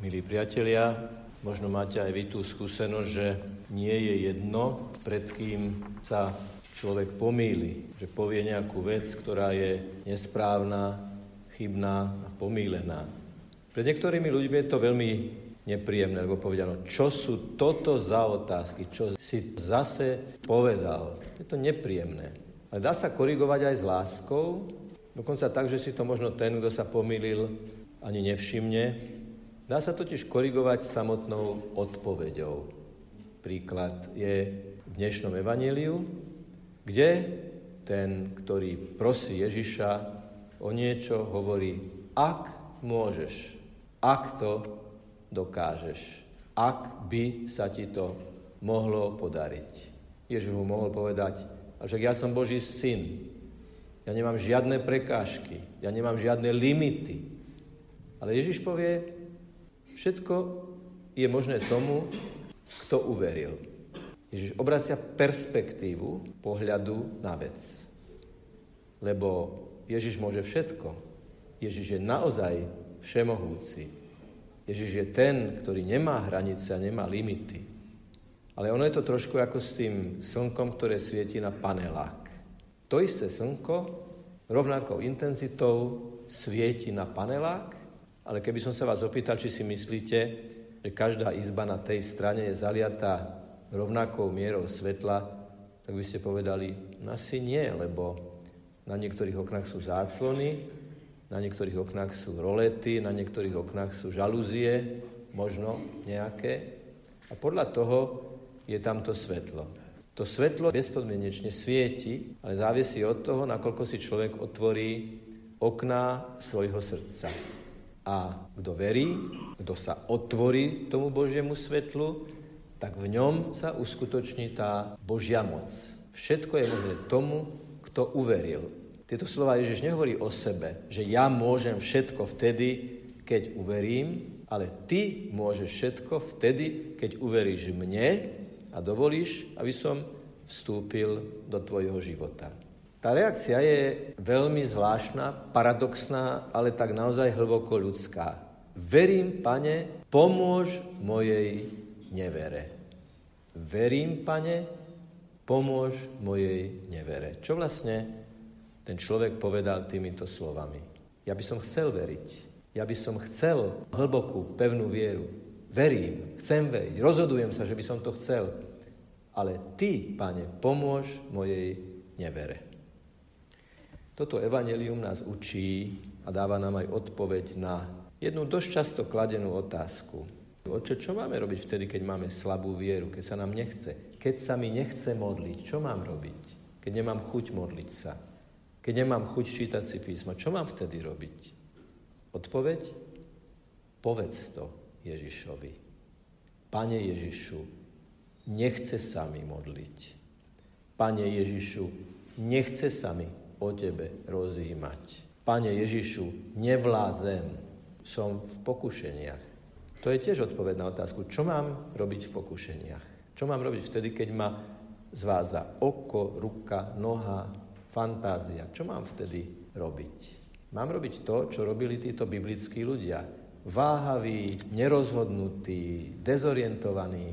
Milí priatelia, možno máte aj vy tú skúsenosť, že nie je jedno, pred kým sa človek pomýli, že povie nejakú vec, ktorá je nesprávna, chybná a pomílená. Pred niektorými ľuďmi je to veľmi nepríjemné, lebo povedia, no čo sú toto za otázky, čo si zase povedal. Je to nepríjemné. Ale dá sa korigovať aj s láskou, dokonca tak, že si to možno ten, kto sa pomýlil, ani nevšimne, Dá sa totiž korigovať samotnou odpoveďou. Príklad je v dnešnom evaníliu, kde ten, ktorý prosí Ježiša o niečo, hovorí, ak môžeš, ak to dokážeš, ak by sa ti to mohlo podariť. Ježiš mu mohol povedať, a však ja som Boží syn, ja nemám žiadne prekážky, ja nemám žiadne limity. Ale Ježiš povie, Všetko je možné tomu, kto uveril. Ježiš obracia perspektívu pohľadu na vec. Lebo Ježiš môže všetko. Ježiš je naozaj všemohúci. Ježiš je ten, ktorý nemá hranice a nemá limity. Ale ono je to trošku ako s tým slnkom, ktoré svieti na panelák. To isté slnko rovnakou intenzitou svieti na panelák ale keby som sa vás opýtal, či si myslíte, že každá izba na tej strane je zaliatá rovnakou mierou svetla, tak by ste povedali, no asi nie, lebo na niektorých oknách sú záclony, na niektorých oknách sú rolety, na niektorých oknách sú žalúzie, možno nejaké. A podľa toho je tamto svetlo. To svetlo bezpodmienečne svieti, ale závisí od toho, nakoľko si človek otvorí okná svojho srdca. A kto verí, kto sa otvorí tomu Božiemu svetlu, tak v ňom sa uskutoční tá Božia moc. Všetko je možné tomu, kto uveril. Tieto slova Ježiš nehovorí o sebe, že ja môžem všetko vtedy, keď uverím, ale ty môžeš všetko vtedy, keď uveríš mne a dovolíš, aby som vstúpil do tvojho života. Tá reakcia je veľmi zvláštna, paradoxná, ale tak naozaj hlboko ľudská. Verím, pane, pomôž mojej nevere. Verím, pane, pomôž mojej nevere. Čo vlastne ten človek povedal týmito slovami? Ja by som chcel veriť. Ja by som chcel hlbokú, pevnú vieru. Verím, chcem veriť, rozhodujem sa, že by som to chcel. Ale ty, pane, pomôž mojej nevere. Toto evanelium nás učí a dáva nám aj odpoveď na jednu dosť často kladenú otázku. Oče, čo máme robiť vtedy, keď máme slabú vieru, keď sa nám nechce? Keď sa mi nechce modliť, čo mám robiť? Keď nemám chuť modliť sa? Keď nemám chuť čítať si písmo, čo mám vtedy robiť? Odpoveď? Povedz to Ježišovi. Pane Ježišu, nechce sa mi modliť. Pane Ježišu, nechce sa mi o Tebe rozjímať. Pane Ježišu, nevládzem, som v pokušeniach. To je tiež odpoveď na otázku, čo mám robiť v pokušeniach. Čo mám robiť vtedy, keď ma zváza oko, ruka, noha, fantázia. Čo mám vtedy robiť? Mám robiť to, čo robili títo biblickí ľudia. Váhaví, nerozhodnutí, dezorientovaní,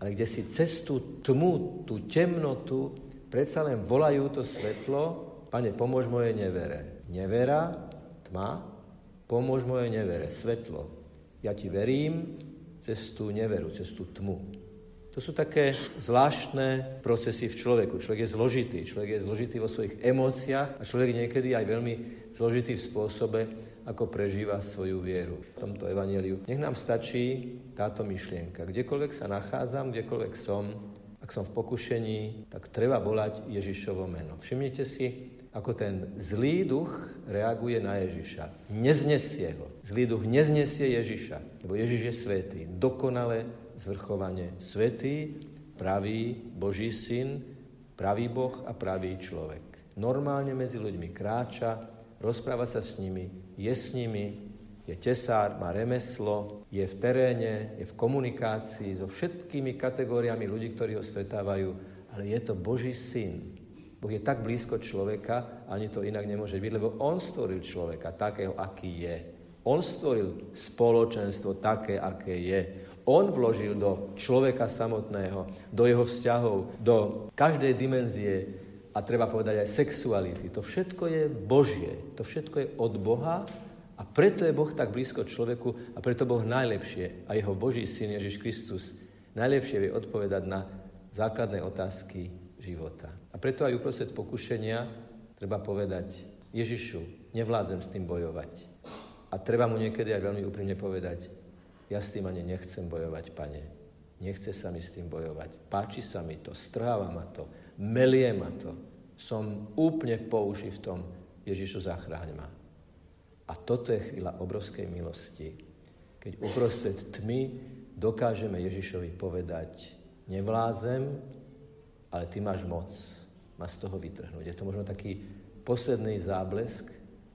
ale kde si cez tú tmu, tú temnotu, predsa len volajú to svetlo Pane, pomôž mojej nevere. Nevera, tma, pomôž mojej nevere, svetlo. Ja ti verím cez tú neveru, cez tú tmu. To sú také zvláštne procesy v človeku. Človek je zložitý, človek je zložitý vo svojich emóciách a človek niekedy aj veľmi zložitý v spôsobe, ako prežíva svoju vieru v tomto evaníliu. Nech nám stačí táto myšlienka. Kdekoľvek sa nachádzam, kdekoľvek som, ak som v pokušení, tak treba volať Ježišovo meno. Všimnite si, ako ten zlý duch reaguje na Ježiša. Neznesie ho. Zlý duch neznesie Ježiša, lebo Ježiš je svetý, dokonale zvrchovane svetý, pravý Boží syn, pravý Boh a pravý človek. Normálne medzi ľuďmi kráča, rozpráva sa s nimi, je s nimi, je tesár, má remeslo, je v teréne, je v komunikácii so všetkými kategóriami ľudí, ktorí ho stretávajú, ale je to Boží syn, Boh je tak blízko človeka, ani to inak nemôže byť, lebo On stvoril človeka takého, aký je. On stvoril spoločenstvo také, aké je. On vložil do človeka samotného, do jeho vzťahov, do každej dimenzie a treba povedať aj sexuality. To všetko je Božie, to všetko je od Boha a preto je Boh tak blízko človeku a preto Boh najlepšie a jeho Boží syn Ježiš Kristus najlepšie vie odpovedať na základné otázky života. A preto aj uprostred pokušenia treba povedať, Ježišu, nevládzem s tým bojovať. A treba mu niekedy aj veľmi úprimne povedať, ja s tým ani nechcem bojovať, pane. Nechce sa mi s tým bojovať. Páči sa mi to, strháva ma to, melie ma to. Som úplne po v tom, Ježišu, zachráň ma. A toto je chvíľa obrovskej milosti, keď uprostred tmy dokážeme Ježišovi povedať, nevládzem, ale ty máš moc ma z toho vytrhnúť. Je to možno taký posledný záblesk,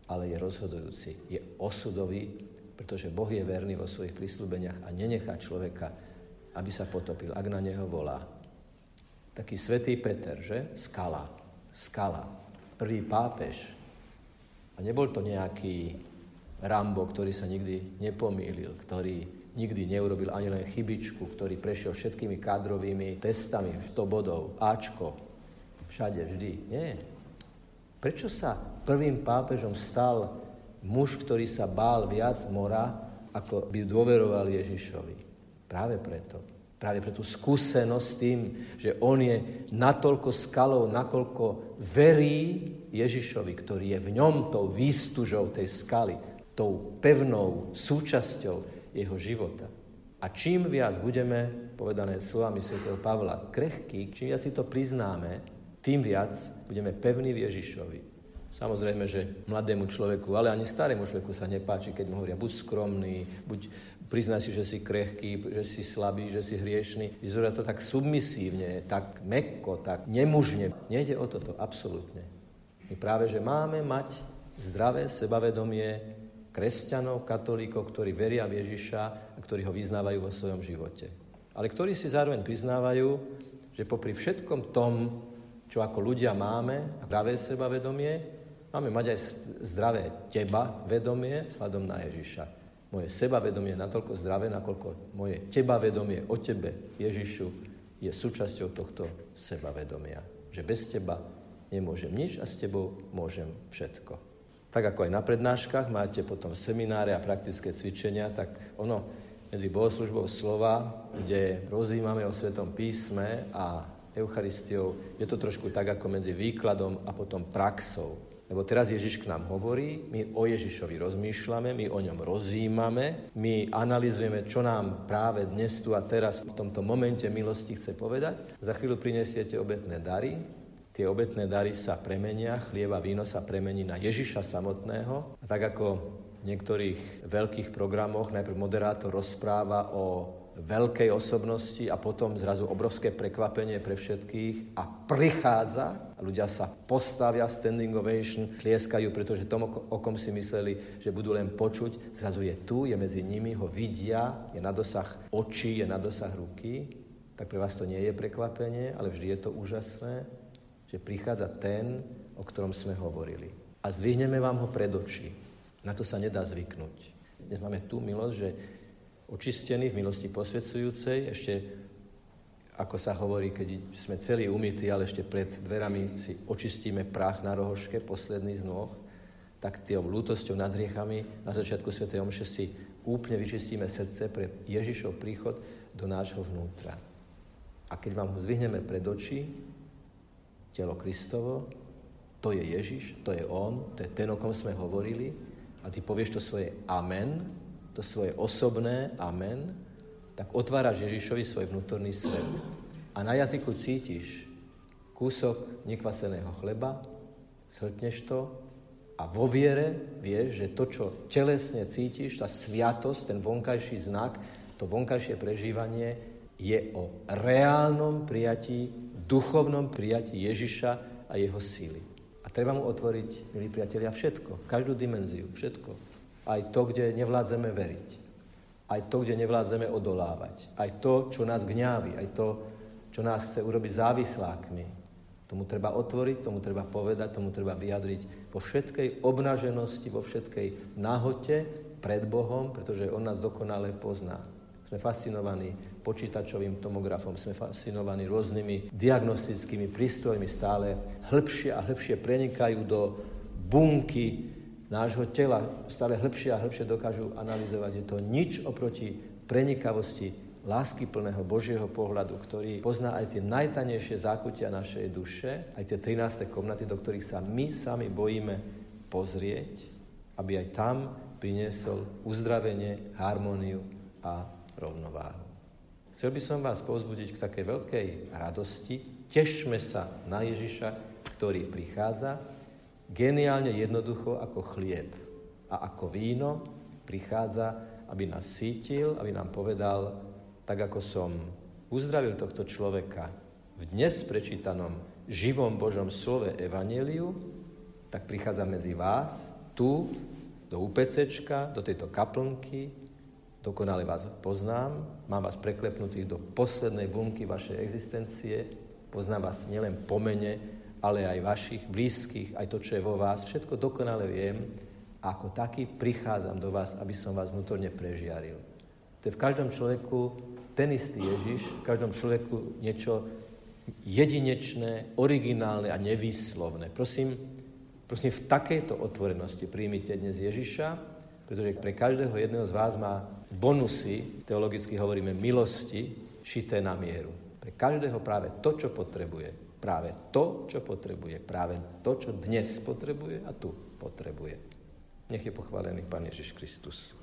ale je rozhodujúci, je osudový, pretože Boh je verný vo svojich prísľubeniach a nenechá človeka, aby sa potopil, ak na neho volá. Taký svetý Peter, že? Skala. Skala. Prvý pápež. A nebol to nejaký Rambo, ktorý sa nikdy nepomýlil, ktorý nikdy neurobil ani len chybičku, ktorý prešiel všetkými kádrovými testami, 100 bodov, Ačko, všade, vždy. Nie. Prečo sa prvým pápežom stal muž, ktorý sa bál viac mora, ako by dôveroval Ježišovi? Práve preto. Práve pre tú skúsenosť tým, že on je natoľko skalou, nakoľko verí Ježišovi, ktorý je v ňom tou výstužou tej skaly, tou pevnou súčasťou jeho života. A čím viac budeme, povedané slovami sv. Pavla, krehkí, čím viac si to priznáme, tým viac budeme pevní v Ježišovi. Samozrejme, že mladému človeku, ale ani starému človeku sa nepáči, keď mu hovoria buď skromný, buď priznaj si, že si krehký, že si slabý, že si hriešný. Vyzerá to tak submisívne, tak mekko, tak nemužne. Nejde o toto, absolútne. My práve, že máme mať zdravé sebavedomie kresťanov, katolíkov, ktorí veria v Ježiša a ktorí ho vyznávajú vo svojom živote. Ale ktorí si zároveň priznávajú, že popri všetkom tom, čo ako ľudia máme, práve sebavedomie, máme mať aj zdravé teba vedomie vzhľadom na Ježiša. Moje sebavedomie je natoľko zdravé, nakoľko moje teba vedomie o tebe, Ježišu, je súčasťou tohto sebavedomia. Že bez teba nemôžem nič a s tebou môžem všetko. Tak ako aj na prednáškach máte potom semináre a praktické cvičenia, tak ono medzi bohoslužbou slova, kde rozímame o Svetom písme a Eucharistiou, je to trošku tak ako medzi výkladom a potom praxou. Lebo teraz Ježiš k nám hovorí, my o Ježišovi rozmýšľame, my o ňom rozímame, my analizujeme, čo nám práve dnes tu a teraz v tomto momente milosti chce povedať. Za chvíľu prinesiete obetné dary, tie obetné dary sa premenia, chlieva, víno sa premení na Ježiša samotného. A tak ako v niektorých veľkých programoch najprv moderátor rozpráva o veľkej osobnosti a potom zrazu obrovské prekvapenie pre všetkých a prichádza ľudia sa postavia standing ovation, tlieskajú, pretože tomu, o kom si mysleli, že budú len počuť, zrazu je tu, je medzi nimi, ho vidia, je na dosah očí, je na dosah ruky, tak pre vás to nie je prekvapenie, ale vždy je to úžasné, že prichádza ten, o ktorom sme hovorili. A zdvihneme vám ho pred oči. Na to sa nedá zvyknúť. Dnes máme tú milosť, že očistení v milosti posvedcujúcej, ešte ako sa hovorí, keď sme celí umytí, ale ešte pred dverami si očistíme prach na rohoške, posledný z nôh, tak tým lútosťou nad hriechami na začiatku Sv. Omše si úplne vyčistíme srdce pre Ježišov príchod do nášho vnútra. A keď vám ho zvihneme pred oči, telo Kristovo, to je Ježiš, to je On, to je ten, o kom sme hovorili, a ty povieš to svoje amen, to svoje osobné amen, tak otváraš Ježišovi svoj vnútorný svet. A na jazyku cítiš kúsok nekvaseného chleba, zhltneš to a vo viere vieš, že to, čo telesne cítiš, tá sviatosť, ten vonkajší znak, to vonkajšie prežívanie je o reálnom prijatí, duchovnom prijatí Ježiša a jeho síly. A treba mu otvoriť, milí priatelia, všetko, každú dimenziu, všetko. Aj to, kde nevládzeme veriť. Aj to, kde nevládzeme odolávať. Aj to, čo nás gňávi. Aj to, čo nás chce urobiť závislákmi. Tomu treba otvoriť, tomu treba povedať, tomu treba vyjadriť vo všetkej obnaženosti, vo všetkej nahote, pred Bohom, pretože On nás dokonale pozná. Sme fascinovaní počítačovým tomografom, sme fascinovaní rôznymi diagnostickými prístrojmi, stále hĺbšie a hĺbšie prenikajú do bunky nášho tela, stále hĺbšie a hĺbšie dokážu analyzovať. Je to nič oproti prenikavosti lásky plného Božieho pohľadu, ktorý pozná aj tie najtanejšie zákutia našej duše, aj tie 13. komnaty, do ktorých sa my sami bojíme pozrieť, aby aj tam priniesol uzdravenie, harmóniu a rovnováhu. Chcel by som vás povzbudiť k takej veľkej radosti. Tešme sa na Ježiša, ktorý prichádza geniálne jednoducho ako chlieb a ako víno prichádza, aby nás sítil, aby nám povedal, tak ako som uzdravil tohto človeka v dnes prečítanom živom Božom slove Evangeliu, tak prichádza medzi vás, tu, do UPCčka, do tejto kaplnky, dokonale vás poznám, mám vás preklepnutých do poslednej bunky vašej existencie, poznám vás nielen po mene, ale aj vašich blízkych, aj to, čo je vo vás, všetko dokonale viem a ako taký prichádzam do vás, aby som vás vnútorne prežiaril. To je v každom človeku ten istý Ježiš, v každom človeku niečo jedinečné, originálne a nevýslovné. Prosím, prosím, v takejto otvorenosti príjmite dnes Ježiša, pretože pre každého jedného z vás má bonusy, teologicky hovoríme milosti, šité na mieru. Pre každého práve to, čo potrebuje. Práve to, čo potrebuje. Práve to, čo dnes potrebuje a tu potrebuje. Nech je pochválený Pán Ježiš Kristus.